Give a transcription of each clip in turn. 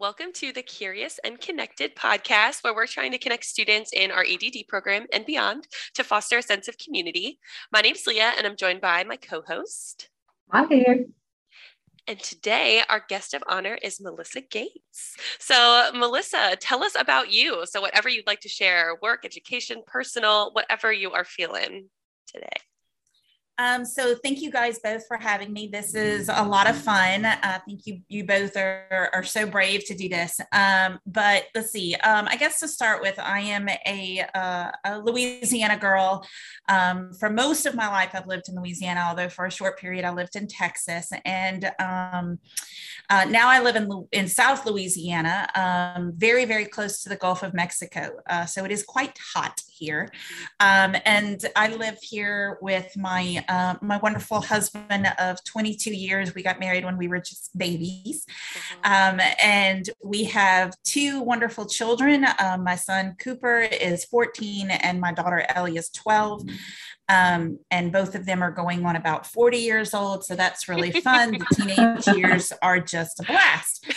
Welcome to the Curious and Connected podcast, where we're trying to connect students in our EdD program and beyond to foster a sense of community. My name's Leah, and I'm joined by my co host. Hi there. And today, our guest of honor is Melissa Gates. So, Melissa, tell us about you. So, whatever you'd like to share work, education, personal, whatever you are feeling today. Um, so thank you guys both for having me. This is a lot of fun. I think you you both are, are so brave to do this. Um, but let's see. Um, I guess to start with, I am a, uh, a Louisiana girl. Um, for most of my life, I've lived in Louisiana, although for a short period I lived in Texas. And um, uh, now I live in in South Louisiana, um, very very close to the Gulf of Mexico. Uh, so it is quite hot here. and I live here with my uh, my wonderful husband of 22 years. We got married when we were just babies. Mm-hmm. Um, and we have two wonderful children. Um, my son Cooper is 14, and my daughter Ellie is 12. Um, and both of them are going on about 40 years old. So that's really fun. the teenage years are just a blast.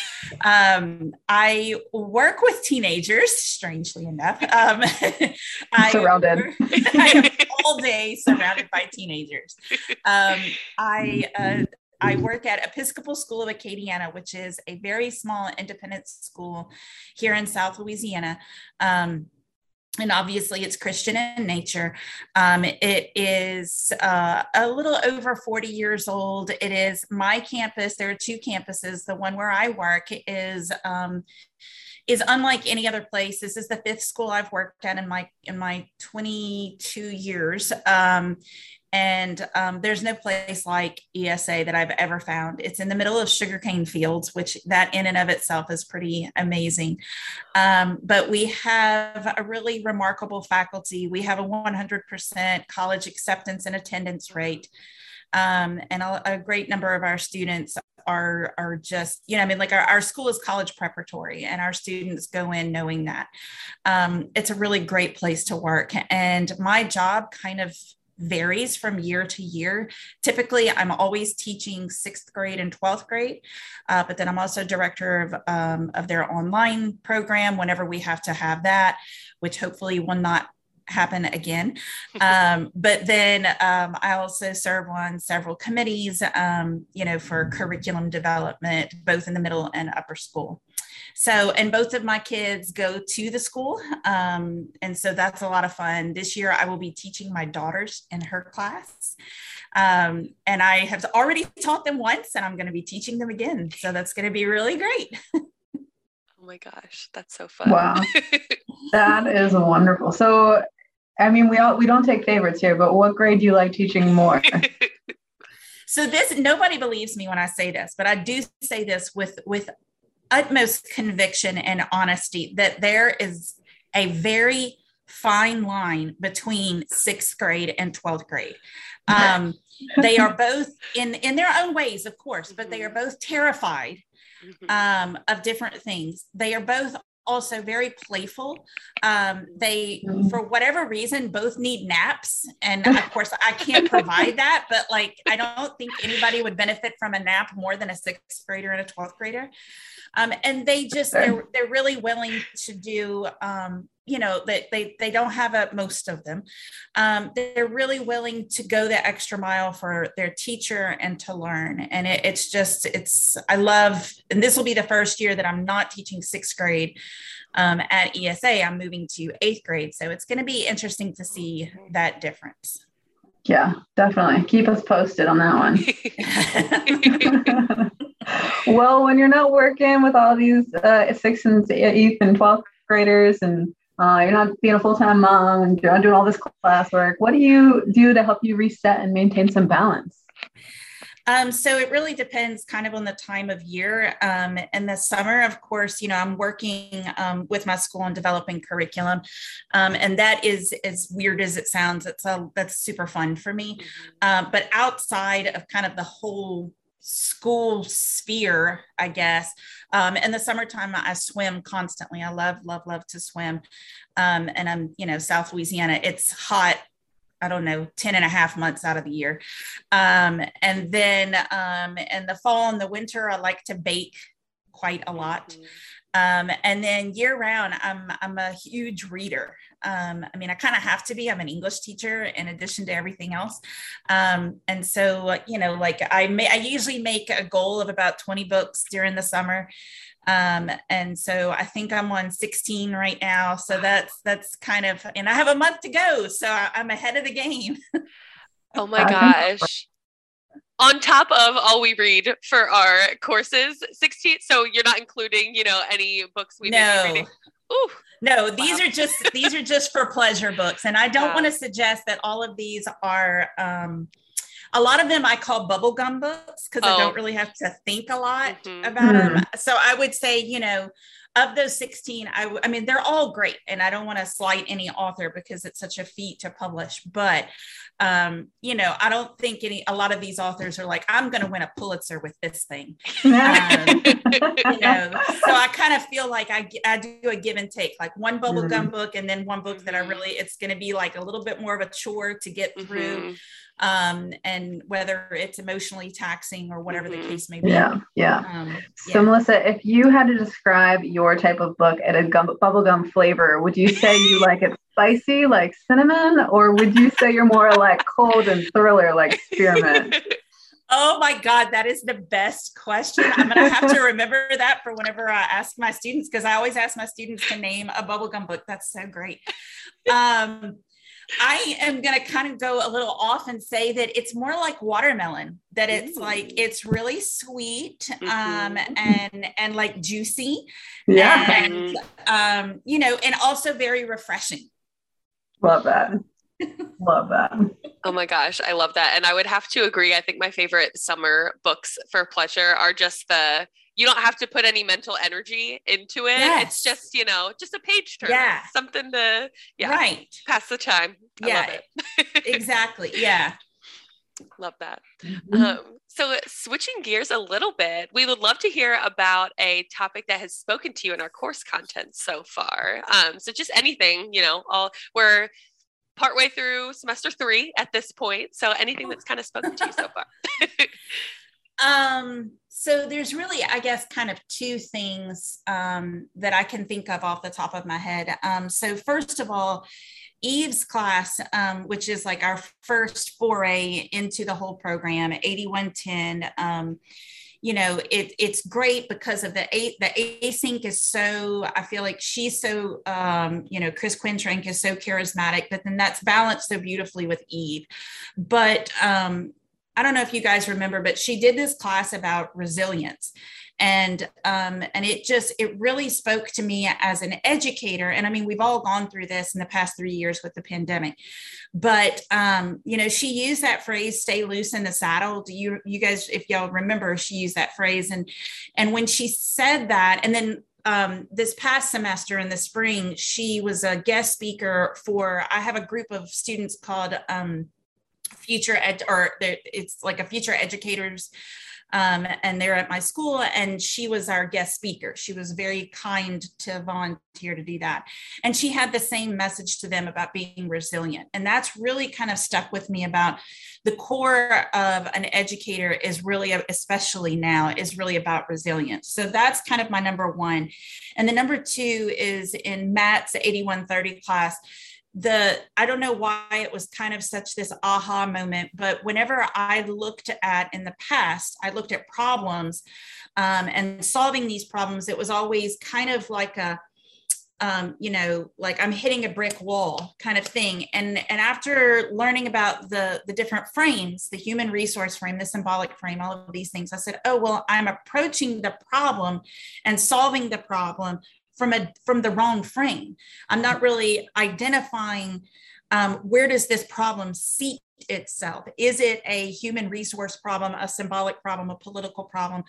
Um, I work with teenagers, strangely enough. Um, I, surrounded. I am all day surrounded by teenagers. Um, I, uh, I work at Episcopal School of Acadiana, which is a very small independent school here in South Louisiana. Um, and obviously it's Christian in nature. Um, it is uh, a little over 40 years old. It is my campus. There are two campuses. The one where I work is um, is unlike any other place. This is the fifth school I've worked at in my in my 22 years. Um, and um, there's no place like ESA that I've ever found. It's in the middle of sugarcane fields, which that in and of itself is pretty amazing. Um, but we have a really remarkable faculty. We have a 100% college acceptance and attendance rate. Um, and a, a, great number of our students are are just you know i mean like our, our school is college preparatory and our students go in knowing that um, it's a really great place to work and my job kind of varies from year to year. Typically, I'm always teaching sixth grade and 12th grade, uh, but then I'm also director of, um, of their online program whenever we have to have that, which hopefully will not happen again. Um, but then um, I also serve on several committees, um, you know, for curriculum development, both in the middle and upper school. So, and both of my kids go to the school. Um, and so that's a lot of fun. This year, I will be teaching my daughters in her class. Um, and I have already taught them once, and I'm going to be teaching them again. So that's going to be really great. oh my gosh, that's so fun. Wow. that is wonderful. So, I mean, we all we don't take favorites here, but what grade do you like teaching more? so this nobody believes me when I say this, but I do say this with with utmost conviction and honesty that there is a very fine line between sixth grade and 12th grade. Um, they are both in, in their own ways, of course, but they are both terrified mm-hmm. um, of different things. They are both also very playful. Um, they, mm-hmm. for whatever reason, both need naps. And of course, I can't provide that, but like, I don't think anybody would benefit from a nap more than a sixth grader and a 12th grader. Um, and they just they're they're really willing to do um, you know that they they don't have a most of them. Um, they're really willing to go the extra mile for their teacher and to learn. And it, it's just it's i love and this will be the first year that i'm not teaching sixth grade um, at esa i'm moving to eighth grade. So it's going to be interesting to see that difference. Yeah definitely. Keep us posted on that one. Well, when you're not working with all these uh, sixth and eighth and 12th graders and uh, you're not being a full-time mom and you're not doing all this classwork, what do you do to help you reset and maintain some balance? Um, so it really depends kind of on the time of year. Um, in the summer, of course, you know, I'm working um, with my school on developing curriculum. Um, and that is as weird as it sounds, it's a, that's super fun for me. Uh, but outside of kind of the whole school sphere, I guess. Um, in the summertime, I swim constantly. I love, love, love to swim. Um, and I'm, you know, South Louisiana, it's hot. I don't know, 10 and a half months out of the year. Um, and then um, in the fall and the winter, I like to bake quite a lot. Mm-hmm. Um, and then year round, I'm I'm a huge reader. Um, I mean, I kind of have to be. I'm an English teacher in addition to everything else, um, and so you know, like I may I usually make a goal of about 20 books during the summer. Um, and so I think I'm on 16 right now. So that's that's kind of, and I have a month to go, so I'm ahead of the game. oh my gosh! on top of all we read for our courses 16 so you're not including you know any books we no. Reading Ooh. No, these wow. are just these are just for pleasure books, and I don't wow. want to suggest that all of these are. Um, a lot of them I call bubblegum books because oh. I don't really have to think a lot mm-hmm. about mm-hmm. them. So I would say, you know, of those 16 I, I mean they're all great and i don't want to slight any author because it's such a feat to publish but um, you know i don't think any a lot of these authors are like i'm going to win a pulitzer with this thing um, you know so i kind of feel like I, I do a give and take like one bubblegum mm-hmm. book and then one book that i mm-hmm. really it's going to be like a little bit more of a chore to get through mm-hmm um, and whether it's emotionally taxing or whatever mm-hmm. the case may be. Yeah, yeah. Um, so, yeah. Melissa, if you had to describe your type of book at a gum, bubblegum flavor, would you say you like it spicy, like cinnamon, or would you say you're more like cold and thriller, like spearmint? Oh my God, that is the best question. I'm going to have to remember that for whenever I ask my students, because I always ask my students to name a bubblegum book. That's so great. Um, I am going to kind of go a little off and say that it's more like watermelon, that it's mm. like it's really sweet um, mm-hmm. and and like juicy. Yeah. And um, you know, and also very refreshing. Love that. love that. Oh my gosh, I love that. And I would have to agree. I think my favorite summer books for pleasure are just the you don't have to put any mental energy into it. Yes. It's just, you know, just a page turn. Yeah. Something to yeah, right. pass the time. I yeah. exactly. Yeah. Love that. Mm-hmm. Um, so, switching gears a little bit, we would love to hear about a topic that has spoken to you in our course content so far. Um, so, just anything, you know, all we're partway through semester three at this point. So, anything that's kind of spoken to you so far. um, so there's really, I guess, kind of two things um, that I can think of off the top of my head. Um, so first of all, Eve's class, um, which is like our first foray into the whole program, 8110. Um, you know, it, it's great because of the a, the async is so. I feel like she's so. Um, you know, Chris Quintrink is so charismatic, but then that's balanced so beautifully with Eve. But um, I don't know if you guys remember, but she did this class about resilience. And um, and it just it really spoke to me as an educator. And I mean, we've all gone through this in the past three years with the pandemic. But um, you know, she used that phrase "stay loose in the saddle." Do you you guys, if y'all remember, she used that phrase. And and when she said that, and then um, this past semester in the spring, she was a guest speaker for. I have a group of students called. Um, future ed or it's like a future educators um, and they're at my school and she was our guest speaker. She was very kind to volunteer to do that. And she had the same message to them about being resilient. And that's really kind of stuck with me about the core of an educator is really especially now is really about resilience. So that's kind of my number one. And the number two is in matt's 8130 class the i don't know why it was kind of such this aha moment but whenever i looked at in the past i looked at problems um, and solving these problems it was always kind of like a um, you know like i'm hitting a brick wall kind of thing. And and after learning about the the different frames the human resource frame the symbolic frame all of these things i said oh well i'm approaching the problem and solving the problem from a from the wrong frame. I'm not really identifying um, where does this problem seat itself? Is it a human resource problem a symbolic problem a political problem?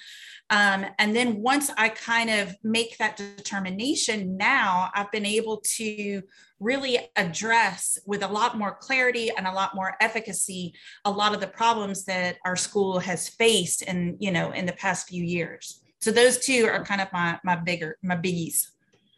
Um, and then once i kind of make that determination now i've been able to really address with a lot more clarity and a lot more efficacy a lot of the problems that our school has faced in you know in the past few years. So those two are kind of my my bigger my biggies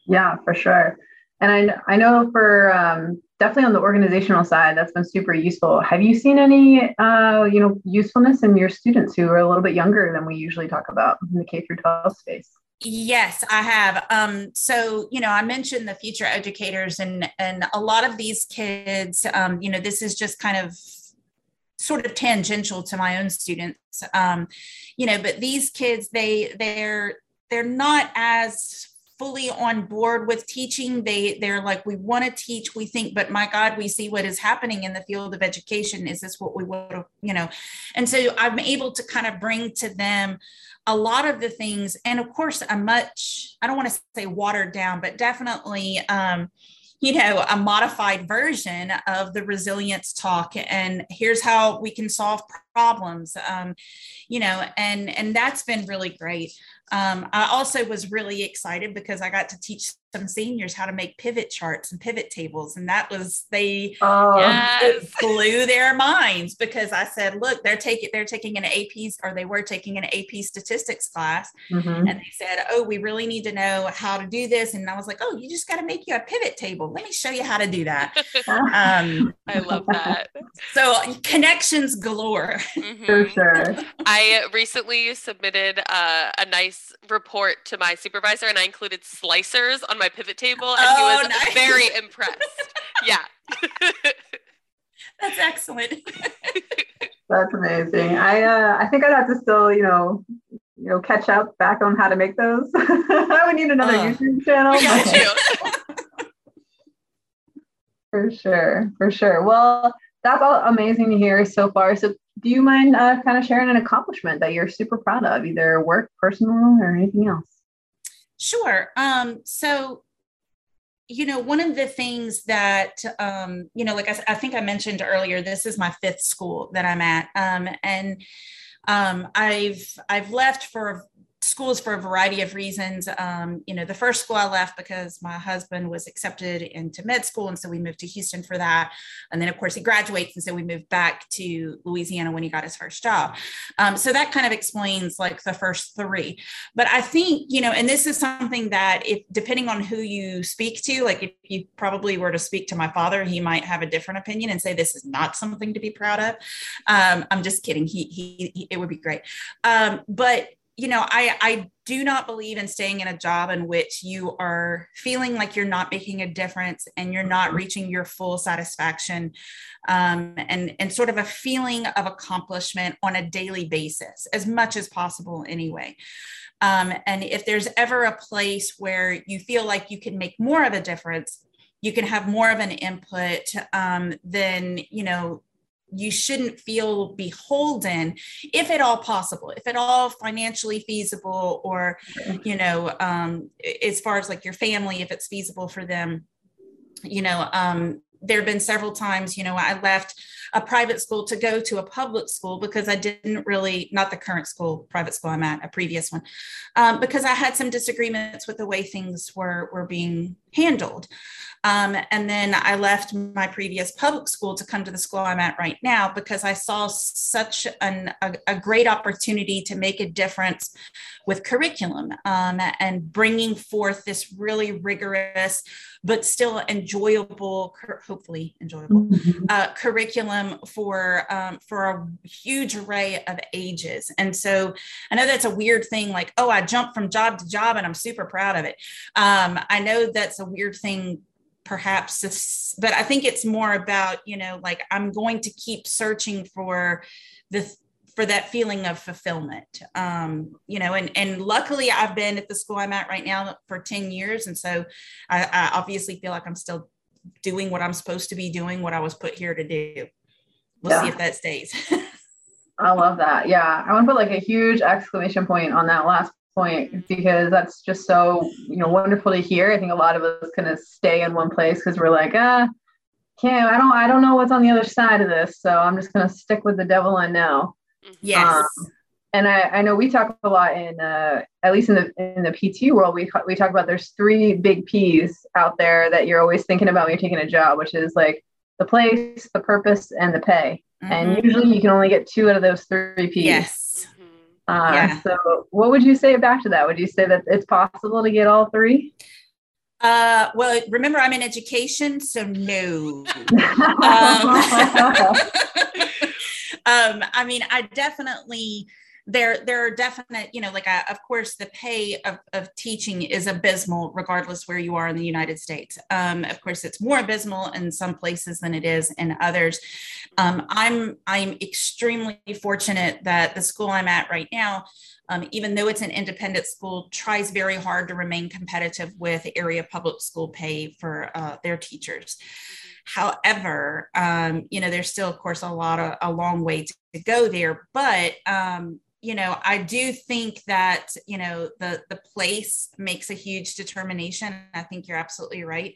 yeah, for sure. And I, I know for um, definitely on the organizational side, that's been super useful. Have you seen any, uh, you know, usefulness in your students who are a little bit younger than we usually talk about in the K through 12 space? Yes, I have. Um, so, you know, I mentioned the future educators, and and a lot of these kids, um, you know, this is just kind of sort of tangential to my own students. Um, you know, but these kids, they they're they're not as fully on board with teaching. They they're like we want to teach. We think but my god we see what is happening in the field of education. Is this what we would you know? And so i'm able to kind of bring to them a lot of the things. And of course a much i don't want to say watered down but definitely um you know a modified version of the resilience talk. And here's how we can solve problems um, you know and and that's been really great um, I also was really excited because I got to teach some seniors how to make pivot charts and pivot tables. And that was, they oh. yes. blew their minds because I said, look, they're taking, they're taking an AP or they were taking an AP statistics class. Mm-hmm. And they said, oh, we really need to know how to do this. And I was like, oh, you just got to make you a pivot table. Let me show you how to do that. um, I love that. So connections galore. Mm-hmm. For sure. I recently submitted uh, a nice report to my supervisor and I included slicers on my pivot table and oh, he was nice. very impressed. yeah. That's excellent. That's amazing. I uh, I think I'd have to still, you know, you know, catch up back on how to make those. I would need another uh, YouTube channel. for sure, for sure. Well, that's all amazing to hear so far. So do you mind uh, kind of sharing an accomplishment that you're super proud of, either work, personal, or anything else? Sure. Um, so, you know, one of the things that, um, you know, like I, I, think I mentioned earlier, this is my fifth school that I'm at. Um, and um, I've I've left for schools for a variety of reasons. Um, you know, the first school I left because my husband was accepted into med school, and so we moved to Houston for that. And then, of course, he graduates, and so we moved back to Louisiana when he got his first job. Um, so that kind of explains like the first three. But I think you know, and this is something that if depending on who you speak to, like if you probably were to speak to my father, he might have a different opinion and say this is not something to be proud of. Um, I'm just kidding. He, he, he it would be great. Um, but you know, I, I do not believe in staying in a job in which you are feeling like you're not making a difference and you're not mm-hmm. reaching your full satisfaction um, and, and sort of a feeling of accomplishment on a daily basis, as much as possible, anyway. Um, and if there's ever a place where you feel like you can make more of a difference, you can have more of an input, um, then, you know, you shouldn't feel beholden if at all possible if at all financially feasible or you know um, as far as like your family if it's feasible for them. You know um, there have been several times you know i left a private school to go to a public school because i didn't really not the current school private school i'm at a previous one um, because i had some disagreements with the way things were were being handled um, and then I left my previous public school to come to the school I'm at right now because I saw such an, a, a great opportunity to make a difference with curriculum um, and bringing forth this really rigorous but still enjoyable, hopefully enjoyable mm-hmm. uh, curriculum for um, for a huge array of ages. And so I know that's a weird thing, like oh, I jump from job to job and I'm super proud of it. Um, I know that's a weird thing perhaps this, but i think it's more about you know like i'm going to keep searching for the for that feeling of fulfillment. Um you know and and luckily i've been at the school i'm at right now for 10 years. And so i, I obviously feel like i'm still doing what i'm supposed to be doing what i was put here to do. We'll yeah. see if that stays. I love that. Yeah. I want to put like a huge exclamation point on that last point because that's just so you know wonderful to hear. I think a lot of us kind of stay in one place because we're like, ah, can't I don't I don't know what's on the other side of this, so I'm just gonna stick with the devil I know. Mm-hmm. Yes. Um, and I, I know we talk a lot in uh, at least in the in the PT world we we talk about there's three big P's out there that you're always thinking about when you're taking a job, which is like the place, the purpose, and the pay. Mm-hmm. And usually you can only get two out of those three P's. Yes. Uh, yeah. So, what would you say back to that? Would you say that it's possible to get all three? Uh, well, remember, I'm in education, so no. um, um, I mean, I definitely, there there are definite you know like uh, of course the pay of, of teaching is abysmal regardless where you are in the united states um, of course it's more abysmal in some places than it is in others um, i'm i'm extremely fortunate that the school i'm at right now um, even though it's an independent school, tries very hard to remain competitive with area public school pay for uh, their teachers. However, um, you know, there's still, of course, a lot of a long way to, to go there. But um, you know, I do think that you know the the place makes a huge determination. I think you're absolutely right,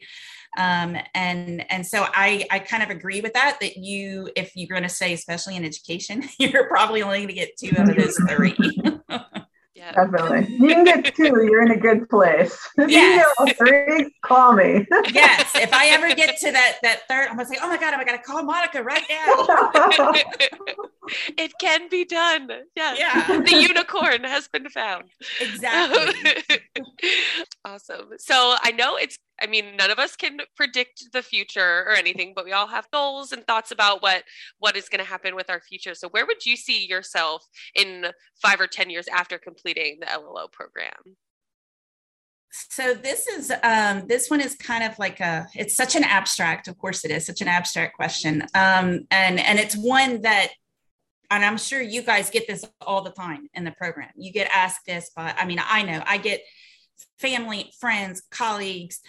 um, and and so I I kind of agree with that. That you, if you're going to say, especially in education, you're probably only going to get two out of those three. Yeah. Definitely. You can get two, you're in a good place. If yes. you get three, call me. yes. If I ever get to that that third, I'm gonna say, oh my God, oh I gotta call Monica right now. it can be done. Yes. Yeah. The unicorn has been found. Exactly. awesome. So I know it's I mean, none of us can predict the future or anything, but we all have goals and thoughts about what what is going to happen with our future. So, where would you see yourself in five or ten years after completing the LLO program? So this is um, this one is kind of like a it's such an abstract, of course it is such an abstract question, um, and and it's one that and I'm sure you guys get this all the time in the program. You get asked this, but I mean, I know I get family, friends, colleagues,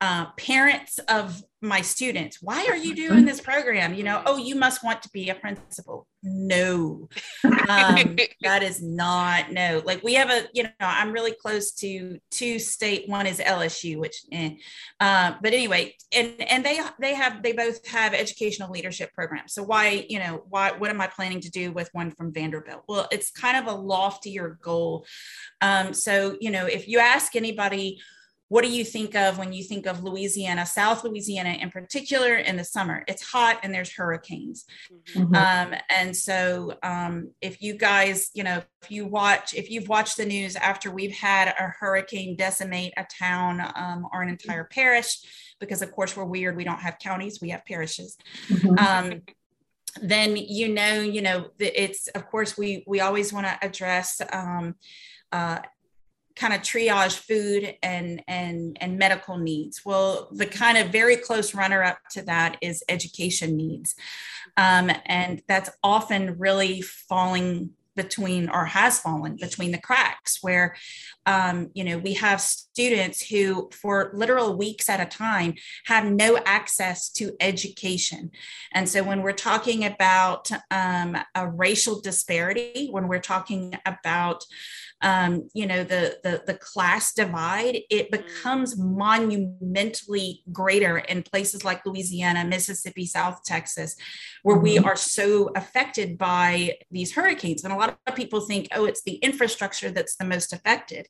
uh, parents of my students why are you doing this program? You know oh you must want to be a principal. No. Um, that is not no. Like we have a you know i'm really close to two state one is lsu which eh. uh, but anyway and and they they have they both have educational leadership programs. So why you know why what am i planning to do with one from vanderbilt? Well it's kind of a loftier goal. Um, so you know if you ask anybody what do you think of when you think of Louisiana, South Louisiana in particular in the summer? It's hot and there's hurricanes. Mm-hmm. Um, and so um, if you guys, you know, if you watch, if you've watched the news after we've had a hurricane decimate a town um, or an entire parish, because of course we're weird, we don't have counties, we have parishes. Mm-hmm. Um, then you know, you know, it's of course we we always want to address um, uh, kind of triage food and and and medical needs. Well the kind of very close runner up to that is education needs. Um, and that's often really falling between or has fallen between the cracks where um, you know we have students who for literal weeks at a time have no access to education. And so when we're talking about um, a racial disparity when we're talking about um, you know the, the the class divide it mm. becomes monumentally greater in places like louisiana mississippi south texas where we mm-hmm. are so affected by these hurricanes and a lot of people think oh it's the infrastructure that's the most affected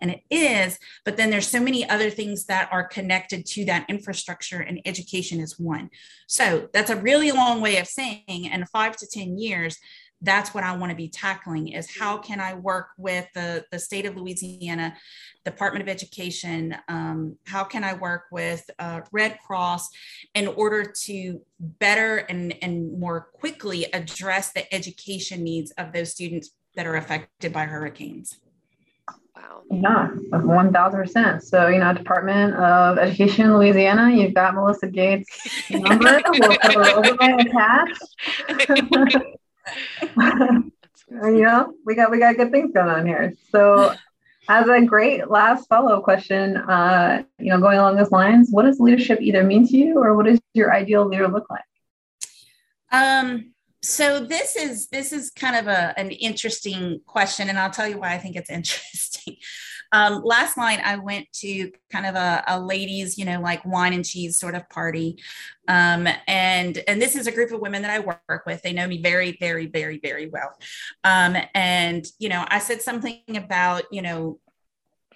and it is but then there's so many other things that are connected to that infrastructure and education is one so that's a really long way of saying in five to ten years that's what I want to be tackling is how can I work with the, the state of Louisiana, Department of Education, um, how can I work with uh, Red Cross in order to better and, and more quickly address the education needs of those students that are affected by hurricanes. Wow. Yeah, 1000%. So, you know, Department of Education in Louisiana, you've got Melissa Gates' number. we'll put her overlay attached. you know, we got we got good things going on here. So, as a great last follow up question, uh, you know, going along those lines, what does leadership either mean to you, or what does your ideal leader look like? Um. So this is this is kind of a an interesting question, and I'll tell you why I think it's interesting. Um, last night I went to kind of a, a, ladies, you know, like wine and cheese sort of party. Um, and and this is a group of women that I work with. They know me very, very, very, very well. Um, and you know, I said something about, you know,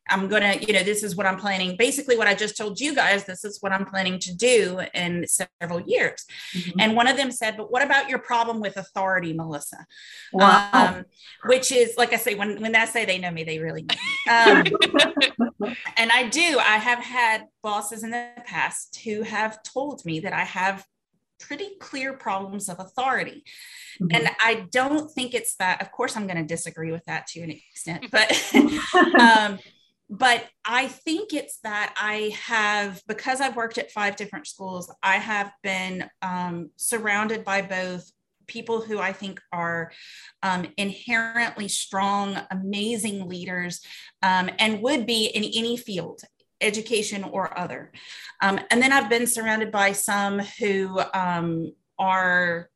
I'm going to, you know, this is what I'm planning. Basically, what I just told you guys, this is what I'm planning to do in several years. Mm-hmm. And one of them said, But what about your problem with authority, Melissa? Wow. Um, which is, like I say, when, when I say they know me, they really know me. Um, and I do. I have had bosses in the past who have told me that I have pretty clear problems of authority. Mm-hmm. And I don't think it's that, of course, I'm going to disagree with that to an extent, but, um, but I think it's that I have, because I've worked at five different schools, I have been um, surrounded by both people who I think are um, inherently strong, amazing leaders, um, and would be in any field education or other. Um, and then I've been surrounded by some who um, are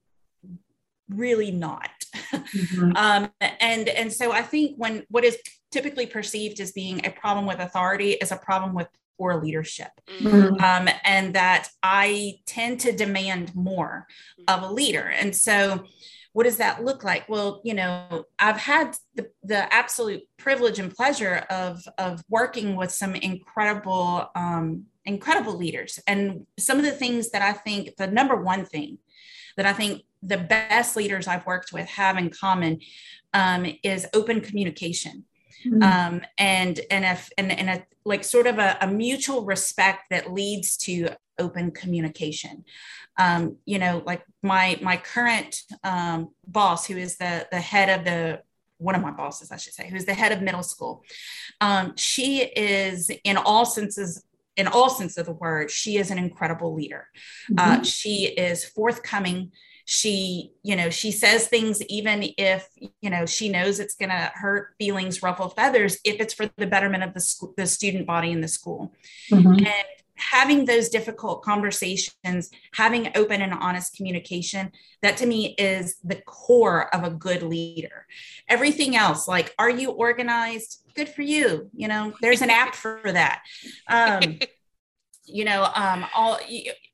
really not. Mm-hmm. um, and and so I think when what is typically perceived as being a problem with authority is a problem with poor leadership, mm-hmm. um, and that I tend to demand more of a leader. And so what does that look like well you know i've had the, the absolute privilege and pleasure of of working with some incredible um, incredible leaders and some of the things that i think the number one thing that i think the best leaders i've worked with have in common um, is open communication mm-hmm. um, and and if and, and a like sort of a, a mutual respect that leads to open communication um, you know, like my my current um, boss, who is the the head of the one of my bosses, I should say, who's the head of middle school. Um, she is, in all senses, in all sense of the word, she is an incredible leader. Uh, mm-hmm. Uh, she is forthcoming. She, you know, she says things even if you know she knows it's going to hurt feelings, ruffle feathers, if it's for the betterment of the school, the student body in the school. Mm-hmm. And having those difficult conversations, having open and honest communication, that to me is the core of a good leader. Everything else, like, are you organized? Good for you. You know, there's an app for that. Um, you know um all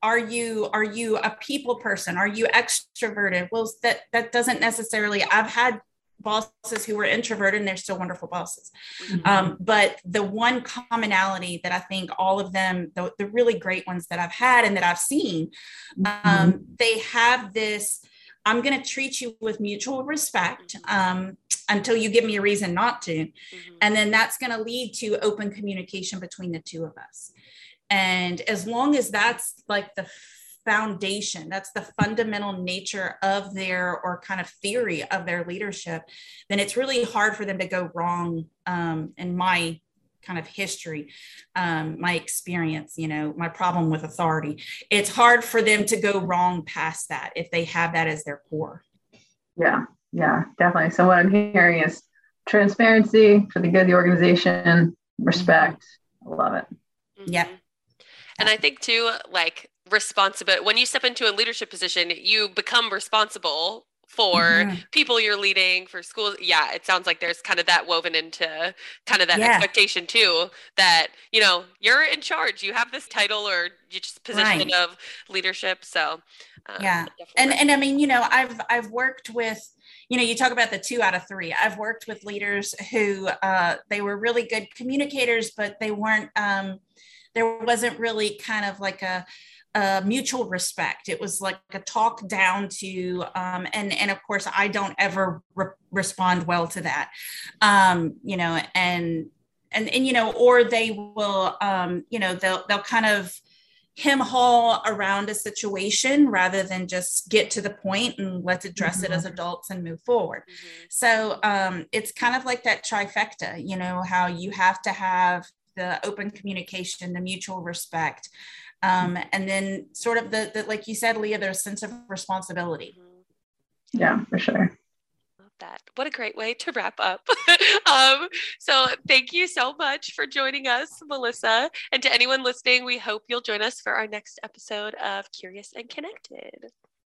are you are you a people person are you extroverted well that that doesn't necessarily i've had bosses who were introverted and they're still wonderful bosses. Mm-hmm. Um, but the one commonality that I think all of them, the, the really great ones that I've had and that I've seen, mm-hmm. um, they have this I'm going to treat you with mutual respect um, until you give me a reason not to. Mm-hmm. And then that's going to lead to open communication between the two of us. And as long as that's like the foundation that's the fundamental nature of their or kind of theory of their leadership then it's really hard for them to go wrong um, in my kind of history um, my experience you know my problem with authority. It's hard for them to go wrong past that if they have that as their core. Yeah yeah definitely. So what i'm hearing is transparency for the good of the organization respect. I love it. Yeah and i think too like responsible when you step into a leadership position you become responsible for mm-hmm. people you're leading for schools yeah it sounds like there's kind of that woven into kind of that yeah. expectation too that you know you're in charge you have this title or you just position right. of leadership so um, yeah and and i mean you know i've i've worked with you know you talk about the two out of three i've worked with leaders who uh, they were really good communicators but they weren't um, there wasn't really kind of like a uh, mutual respect. It was like a talk down to, um, and and of course I don't ever re- respond well to that, um, you know, and and and you know, or they will, um, you know, they'll they'll kind of him haul around a situation rather than just get to the point and let's address mm-hmm. it as adults and move forward. Mm-hmm. So um, it's kind of like that trifecta, you know, how you have to have the open communication, the mutual respect, um, and then sort of the, the like you said leah there's a sense of responsibility yeah for sure Love that. What a great way to wrap up. um, so, thank you so much for joining us, Melissa. And to anyone listening, we hope you'll join us for our next episode of Curious and Connected.